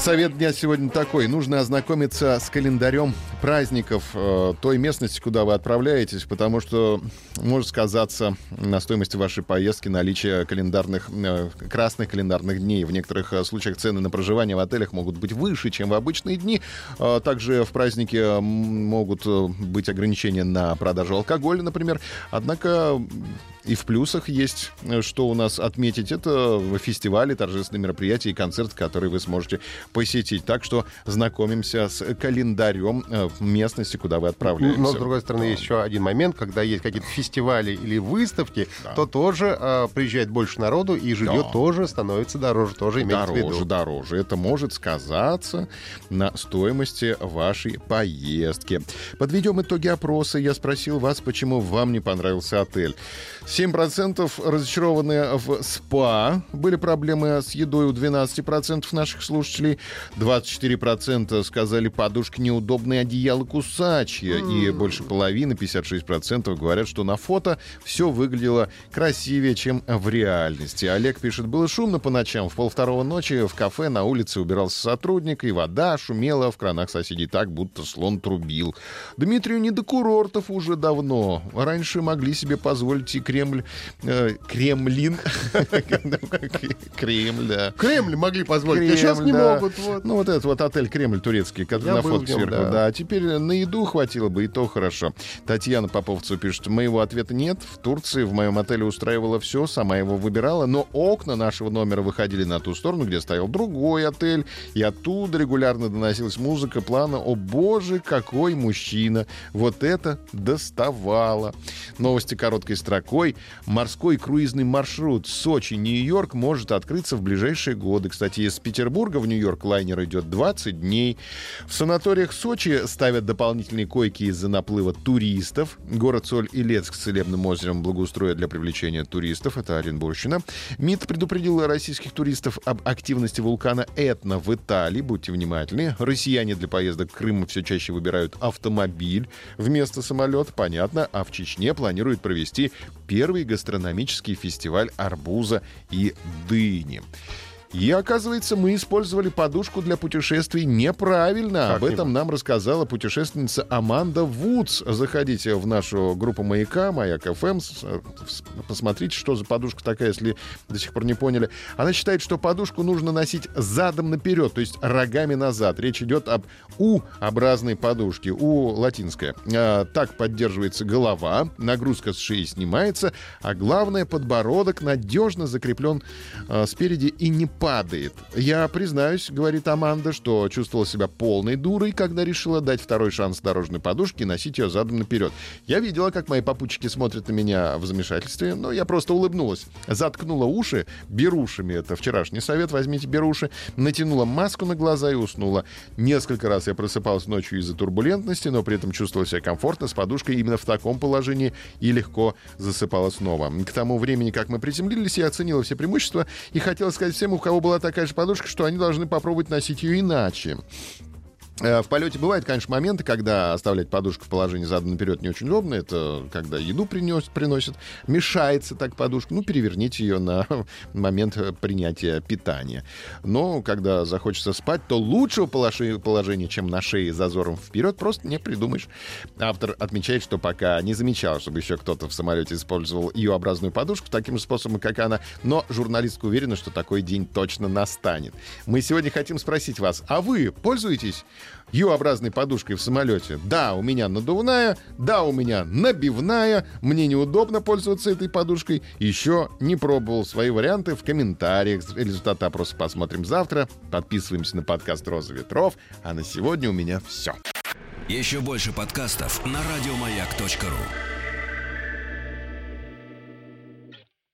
Совет дня сегодня такой. Нужно ознакомиться с календарем праздников э, той местности, куда вы отправляетесь, потому что может сказаться на стоимости вашей поездки наличие календарных, э, красных календарных дней. В некоторых э, случаях цены на проживание в отелях могут быть выше, чем в обычные дни. Э, также в празднике м, могут э, быть ограничения на продажу алкоголя, например. Однако и в плюсах есть, э, что у нас отметить. Это фестивали, торжественные мероприятия и концерты, которые вы сможете посетить. Так что знакомимся с календарем э, местности, куда вы отправляетесь. Но, с другой стороны, есть еще один момент, когда есть какие-то фестивали или выставки, то тоже э, приезжает больше народу, и жилье Да. тоже становится дороже, тоже имеется в Дороже, виду. дороже. Это может сказаться на стоимости вашей поездки. Подведем итоги опроса. Я спросил вас, почему вам не понравился отель. 7% разочарованы в СПА. Были проблемы с едой у 12% наших слушателей. 24% сказали, подушки неудобные, одеяло кусачье. И больше половины, 56% говорят, что на фото все выглядело красивее, чем в реальности. Олег пишет, было шумно по ночам. В полвторого ночи в кафе на улице убирался сотрудник, и вода шумела в кранах соседей так, будто слон трубил. Дмитрию не до курортов уже давно. Раньше могли себе позволить и Кремль... э, Кремлин. Кремль, да. Кремль могли позволить, а сейчас Кремль, не да. могут. Вот. Ну, вот этот вот отель Кремль турецкий, который на фотке нем, сверху. да. Да. а теперь на еду хватило бы, и то хорошо. Татьяна Поповцева пишет, моего ответа нет. В Турции в моем отеле устраивало все, сама его выбирала, но окна нашего номера выходили на ту сторону, где стоял другой отель, и оттуда регулярно доносилась музыка плана «О боже, какой мужчина!» Вот это доставало. Новости короткой строкой. Морской круизный маршрут Сочи-Нью-Йорк может открыться в ближайшие годы. Кстати, из Петербурга в Нью-Йорк лайнер идет 20 дней. В санаториях Сочи ставят дополнительные койки из-за наплыва туристов. Город Соль-Илецк с целебным озером благоустроят для привлечения туристов. Это Оренбургщина. МИД предупредил российских туристов об активности вулкана Этна в Италии. Будьте внимательны. Россияне для поездок в Крым все чаще выбирают автомобиль вместо самолета. Понятно. А в Чечне планируют провести первый гастрономический фестиваль арбуза и дыни. И оказывается, мы использовали подушку для путешествий неправильно. Как Об этом нам рассказала путешественница Аманда Вудс. Заходите в нашу группу Маяка, Маяк ФМ. с- с- Посмотрите, что за подушка такая, если до сих пор не поняли. Она считает, что подушку нужно носить задом наперед, то есть рогами назад. Речь идет об У-образной подушке. У латинская. А, так поддерживается голова, нагрузка с шеи снимается, а главное, подбородок надежно закреплен а, спереди и не падает. Я признаюсь, говорит Аманда, что чувствовала себя полной дурой, когда решила дать второй шанс дорожной подушке и носить ее задом наперед. Я видела, как мои попутчики смотрят на меня в замешательстве, но я просто улыбнулась. Заткнула уши берушами, это вчерашний совет, возьмите беруши, натянула маску на глаза и уснула. Несколько раз я просыпалась ночью из-за турбулентности, но при этом чувствовала себя комфортно с подушкой именно в таком положении и легко засыпала снова. К тому времени, как мы приземлились, я оценила все преимущества и хотела сказать всем, у кого была такая же подушка, что они должны попробовать носить ее иначе. Э, В полете бывают, конечно, моменты, когда оставлять подушку в положении задом наперед не очень удобно. Это когда еду принес, приносят, мешается так подушка. Ну, переверните ее на момент э, принятия питания. Но когда захочется спать, то лучшего положения, чем на шее зазором вперед, просто не придумаешь. Автор отмечает, что пока не замечал, чтобы еще кто-то в самолете использовал ее-образную подушку таким же способом, как она. Но журналистка уверена, что такой день точно настанет. Мы сегодня хотим спросить вас, а вы пользуетесь Ю-образной подушкой в самолете. Да, у меня надувная, да, у меня набивная. Мне неудобно пользоваться этой подушкой. Еще не пробовал свои варианты в комментариях. Результаты опроса посмотрим завтра. Подписываемся на подкаст «Роза ветров». А на сегодня у меня все. Еще больше подкастов на радиомаяк.ру.